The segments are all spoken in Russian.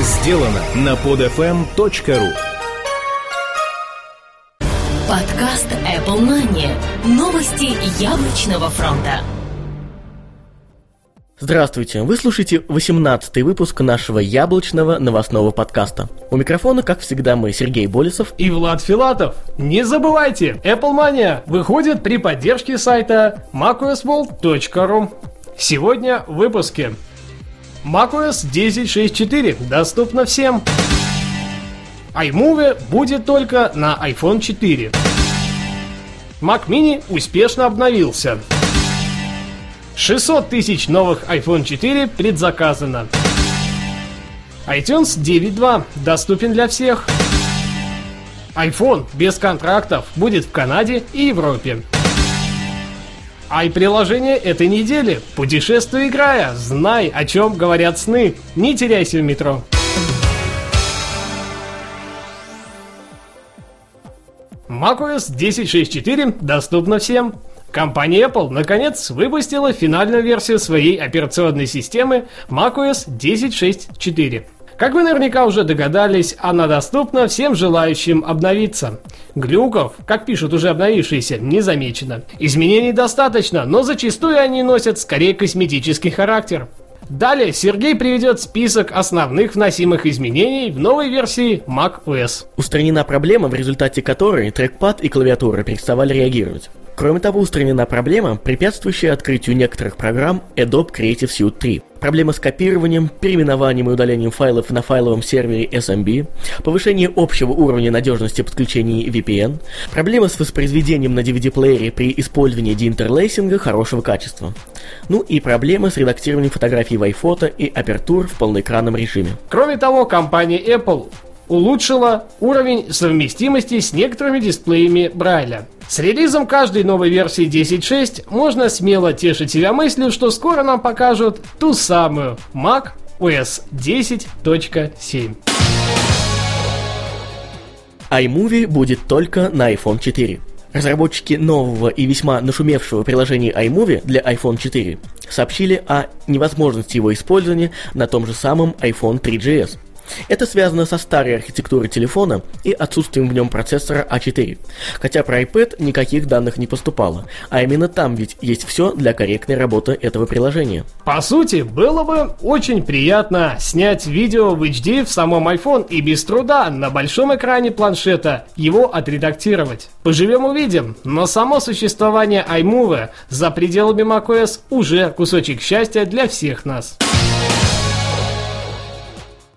сделано на podfm.ru Подкаст Apple Money. Новости яблочного фронта. Здравствуйте, вы слушаете 18-й выпуск нашего яблочного новостного подкаста. У микрофона, как всегда, мы Сергей Болесов и Влад Филатов. Не забывайте, Apple Mania выходит при поддержке сайта macosworld.ru. Сегодня в выпуске. macOS 10.6.4 доступно всем. iMovie будет только на iPhone 4. Mac Mini успешно обновился. 600 тысяч новых iPhone 4 предзаказано. iTunes 9.2 доступен для всех. iPhone без контрактов будет в Канаде и Европе. Ай-приложение этой недели. Путешествуй играя. Знай, о чем говорят сны. Не теряйся в метро. macOS 10.6.4 доступна всем. Компания Apple наконец выпустила финальную версию своей операционной системы macOS 10.6.4. Как вы наверняка уже догадались, она доступна всем желающим обновиться. Глюков, как пишут уже обновившиеся, не замечено. Изменений достаточно, но зачастую они носят скорее косметический характер. Далее Сергей приведет список основных вносимых изменений в новой версии macOS. Устранена проблема, в результате которой трекпад и клавиатура переставали реагировать. Кроме того, устранена проблема, препятствующая открытию некоторых программ Adobe Creative Suite 3. Проблема с копированием, переименованием и удалением файлов на файловом сервере SMB, повышение общего уровня надежности подключений VPN, проблема с воспроизведением на DVD-плеере при использовании деинтерлейсинга хорошего качества. Ну и проблема с редактированием фотографий в iPhoto и апертур в полноэкранном режиме. Кроме того, компания Apple улучшила уровень совместимости с некоторыми дисплеями Брайля. С релизом каждой новой версии 10.6 можно смело тешить себя мыслью, что скоро нам покажут ту самую Mac OS 10.7. iMovie будет только на iPhone 4. Разработчики нового и весьма нашумевшего приложения iMovie для iPhone 4 сообщили о невозможности его использования на том же самом iPhone 3GS. Это связано со старой архитектурой телефона и отсутствием в нем процессора А4. Хотя про iPad никаких данных не поступало, а именно там ведь есть все для корректной работы этого приложения. По сути, было бы очень приятно снять видео в HD в самом iPhone и без труда на большом экране планшета его отредактировать. Поживем увидим, но само существование iMovie за пределами macOS уже кусочек счастья для всех нас.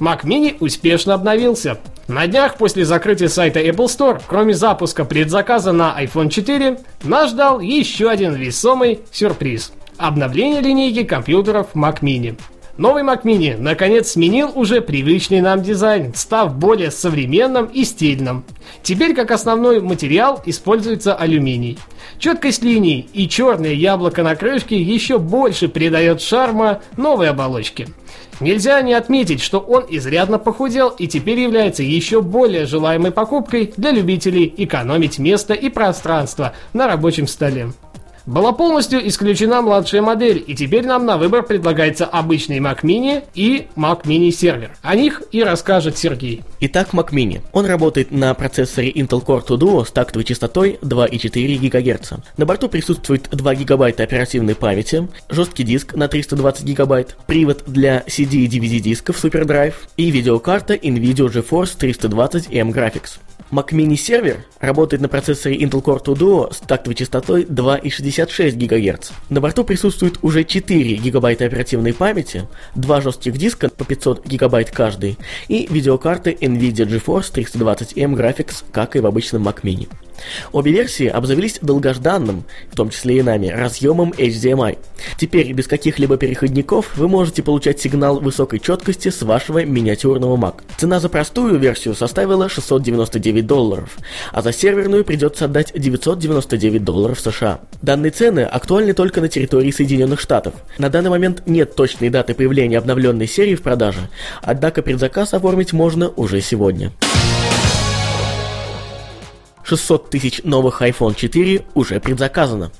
Mac Mini успешно обновился. На днях после закрытия сайта Apple Store, кроме запуска предзаказа на iPhone 4, нас ждал еще один весомый сюрприз – обновление линейки компьютеров Mac Mini. Новый Mac Mini наконец сменил уже привычный нам дизайн, став более современным и стильным. Теперь как основной материал используется алюминий. Четкость линий и черное яблоко на крышке еще больше придает шарма новой оболочке. Нельзя не отметить, что он изрядно похудел и теперь является еще более желаемой покупкой для любителей экономить место и пространство на рабочем столе. Была полностью исключена младшая модель, и теперь нам на выбор предлагается обычный Mac Mini и Mac Mini сервер. О них и расскажет Сергей. Итак, Mac Mini. Он работает на процессоре Intel Core 2 Duo с тактовой частотой 2,4 ГГц. На борту присутствует 2 ГБ оперативной памяти, жесткий диск на 320 ГБ, привод для CD и DVD дисков SuperDrive и видеокарта NVIDIA GeForce 320M Graphics. Mac Mini сервер работает на процессоре Intel Core 2 Duo с тактовой частотой 2,66 ГГц. На борту присутствует уже 4 ГБ оперативной памяти, два жестких диска по 500 ГБ каждый и видеокарты NVIDIA GeForce 320M Graphics, как и в обычном Mac Mini. Обе версии обзавелись долгожданным, в том числе и нами, разъемом HDMI. Теперь без каких-либо переходников вы можете получать сигнал высокой четкости с вашего миниатюрного Mac. Цена за простую версию составила 699 долларов, а за серверную придется отдать 999 долларов США. Данные цены актуальны только на территории Соединенных Штатов. На данный момент нет точной даты появления обновленной серии в продаже, однако предзаказ оформить можно уже сегодня. 600 тысяч новых iPhone 4 уже предзаказано.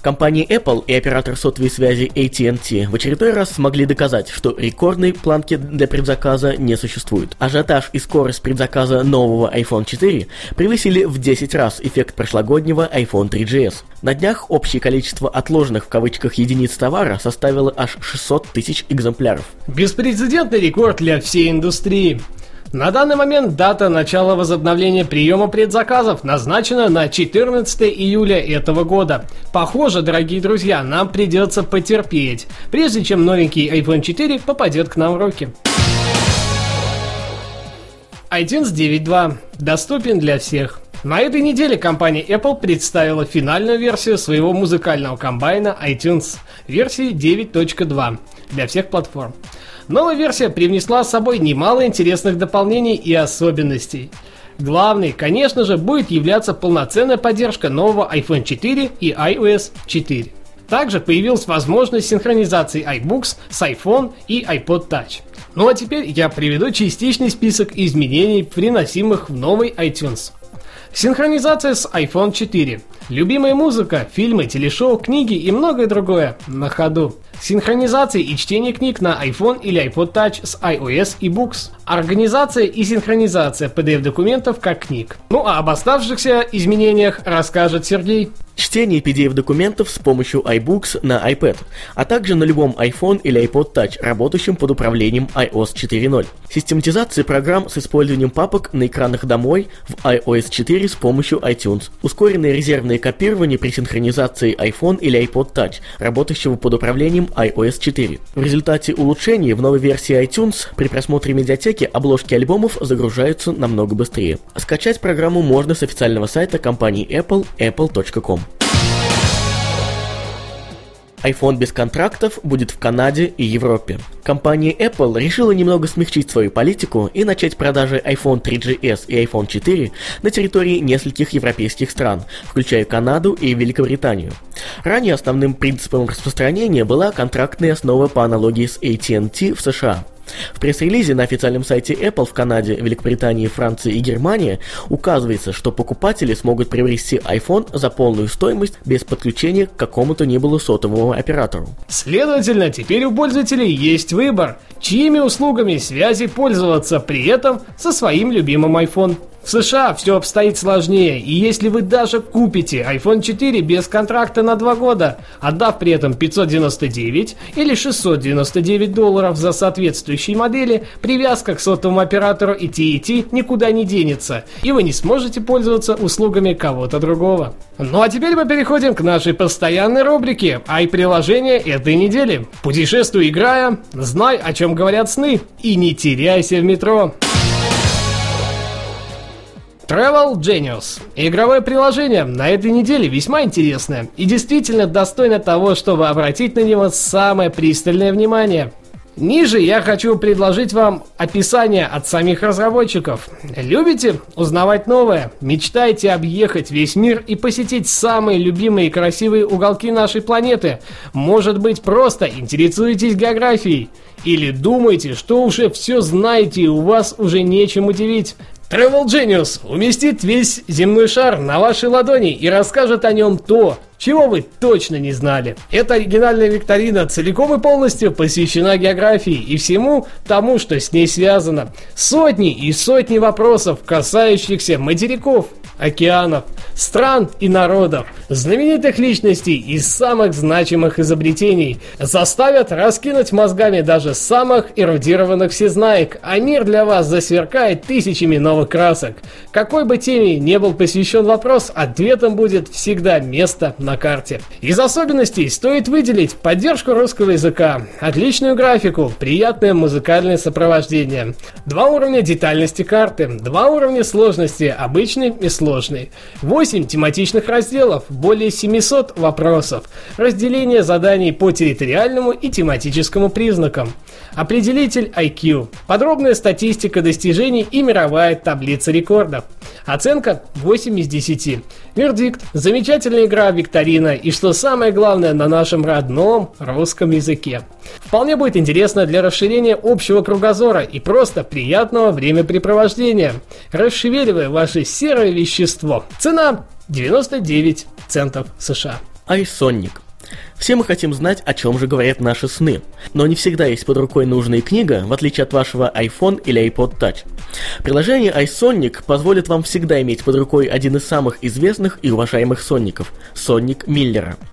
Компании Apple и оператор сотовой связи AT&T в очередной раз смогли доказать, что рекордной планки для предзаказа не существует. Ажиотаж и скорость предзаказа нового iPhone 4 превысили в 10 раз эффект прошлогоднего iPhone 3GS. На днях общее количество отложенных в кавычках единиц товара составило аж 600 тысяч экземпляров. Беспрецедентный рекорд для всей индустрии. На данный момент дата начала возобновления приема предзаказов назначена на 14 июля этого года. Похоже, дорогие друзья, нам придется потерпеть, прежде чем новенький iPhone 4 попадет к нам в руки. iTunes 9.2 доступен для всех. На этой неделе компания Apple представила финальную версию своего музыкального комбайна iTunes версии 9.2 для всех платформ. Новая версия привнесла с собой немало интересных дополнений и особенностей. Главной, конечно же, будет являться полноценная поддержка нового iPhone 4 и iOS 4. Также появилась возможность синхронизации iBooks с iPhone и iPod Touch. Ну а теперь я приведу частичный список изменений, приносимых в новый iTunes. Синхронизация с iPhone 4. Любимая музыка, фильмы, телешоу, книги и многое другое на ходу. Синхронизация и чтение книг на iPhone или iPod Touch с iOS и Books. Организация и синхронизация PDF-документов как книг. Ну а об оставшихся изменениях расскажет Сергей. Чтение PDF-документов с помощью iBooks на iPad, а также на любом iPhone или iPod Touch, работающем под управлением iOS 4.0. Систематизация программ с использованием папок на экранах домой в iOS 4 с помощью iTunes. Ускоренное резервное копирование при синхронизации iPhone или iPod Touch, работающего под управлением iOS 4. В результате улучшений в новой версии iTunes при просмотре медиатеки обложки альбомов загружаются намного быстрее. Скачать программу можно с официального сайта компании Apple apple.com iPhone без контрактов будет в Канаде и Европе. Компания Apple решила немного смягчить свою политику и начать продажи iPhone 3GS и iPhone 4 на территории нескольких европейских стран, включая Канаду и Великобританию. Ранее основным принципом распространения была контрактная основа по аналогии с AT&T в США – в пресс-релизе на официальном сайте Apple в Канаде, Великобритании, Франции и Германии указывается, что покупатели смогут приобрести iPhone за полную стоимость без подключения к какому-то ни было сотовому оператору. Следовательно, теперь у пользователей есть выбор, чьими услугами связи пользоваться, при этом со своим любимым iPhone. В США все обстоит сложнее, и если вы даже купите iPhone 4 без контракта на 2 года, отдав при этом 599 или 699 долларов за соответствующие модели, привязка к сотовому оператору и TET никуда не денется, и вы не сможете пользоваться услугами кого-то другого. Ну а теперь мы переходим к нашей постоянной рубрике «Ай-приложение этой недели». Путешествуй играя, знай, о чем говорят сны, и не теряйся в метро. Travel Genius. Игровое приложение на этой неделе весьма интересное и действительно достойно того, чтобы обратить на него самое пристальное внимание. Ниже я хочу предложить вам описание от самих разработчиков. Любите узнавать новое? Мечтаете объехать весь мир и посетить самые любимые и красивые уголки нашей планеты? Может быть, просто интересуетесь географией? Или думаете, что уже все знаете и у вас уже нечем удивить? Travel Genius уместит весь земной шар на вашей ладони и расскажет о нем то, чего вы точно не знали. Эта оригинальная викторина целиком и полностью посвящена географии и всему тому, что с ней связано. Сотни и сотни вопросов, касающихся материков, океанов, стран и народов, знаменитых личностей и самых значимых изобретений заставят раскинуть мозгами даже самых эрудированных всезнаек, а мир для вас засверкает тысячами новых красок. Какой бы теме не был посвящен вопрос, ответом будет всегда место на карте. Из особенностей стоит выделить поддержку русского языка, отличную графику, приятное музыкальное сопровождение, два уровня детальности карты, два уровня сложности, обычный и сложный, 8 тематичных разделов, более 700 вопросов, разделение заданий по территориальному и тематическому признакам, определитель IQ, подробная статистика достижений и мировая таблица рекордов. Оценка 8 из 10. Вердикт. Замечательная игра, викторина и, что самое главное, на нашем родном русском языке. Вполне будет интересно для расширения общего кругозора и просто приятного времяпрепровождения, расшевеливая ваше серое вещество. Цена 99 центов США. iSonic. Все мы хотим знать, о чем же говорят наши сны. Но не всегда есть под рукой нужная книга, в отличие от вашего iPhone или iPod Touch. Приложение iSonic позволит вам всегда иметь под рукой один из самых известных и уважаемых сонников – Сонник Миллера –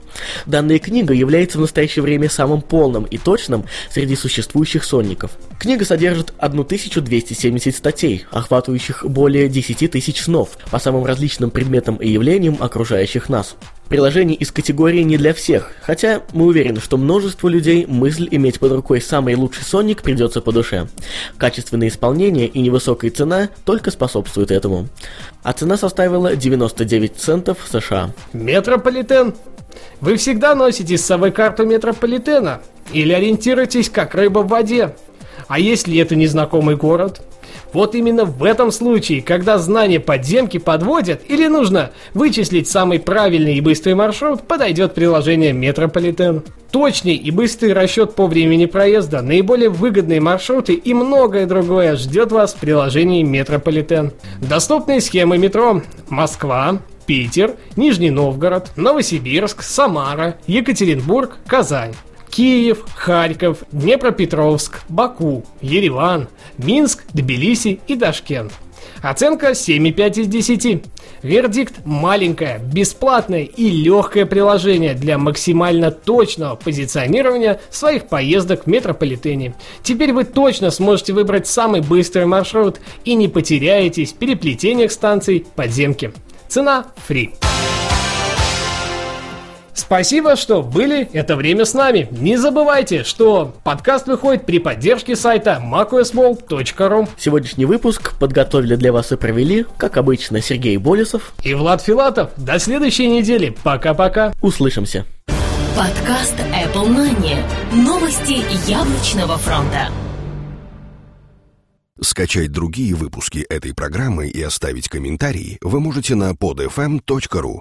Данная книга является в настоящее время самым полным и точным среди существующих сонников. Книга содержит 1270 статей, охватывающих более 10 тысяч снов по самым различным предметам и явлениям окружающих нас. Приложение из категории не для всех, хотя мы уверены, что множеству людей мысль иметь под рукой самый лучший сонник придется по душе. Качественное исполнение и невысокая цена только способствуют этому. А цена составила 99 центов США. Метрополитен вы всегда носите с собой карту метрополитена или ориентируетесь как рыба в воде. А если это незнакомый город? Вот именно в этом случае, когда знания подземки подводят или нужно вычислить самый правильный и быстрый маршрут, подойдет приложение Метрополитен. Точный и быстрый расчет по времени проезда, наиболее выгодные маршруты и многое другое ждет вас в приложении Метрополитен. Доступные схемы метро Москва, Питер, Нижний Новгород, Новосибирск, Самара, Екатеринбург, Казань. Киев, Харьков, Днепропетровск, Баку, Ереван, Минск, Тбилиси и Ташкент. Оценка 7,5 из 10. Вердикт – маленькое, бесплатное и легкое приложение для максимально точного позиционирования своих поездок в метрополитене. Теперь вы точно сможете выбрать самый быстрый маршрут и не потеряетесь в переплетениях станций подземки. Цена free. Спасибо, что были это время с нами. Не забывайте, что подкаст выходит при поддержке сайта macosmall.ru. Сегодняшний выпуск подготовили для вас и провели, как обычно, Сергей Болесов и Влад Филатов. До следующей недели. Пока-пока. Услышимся. Подкаст Apple Money. Новости яблочного фронта. Скачать другие выпуски этой программы и оставить комментарии вы можете на podfm.ru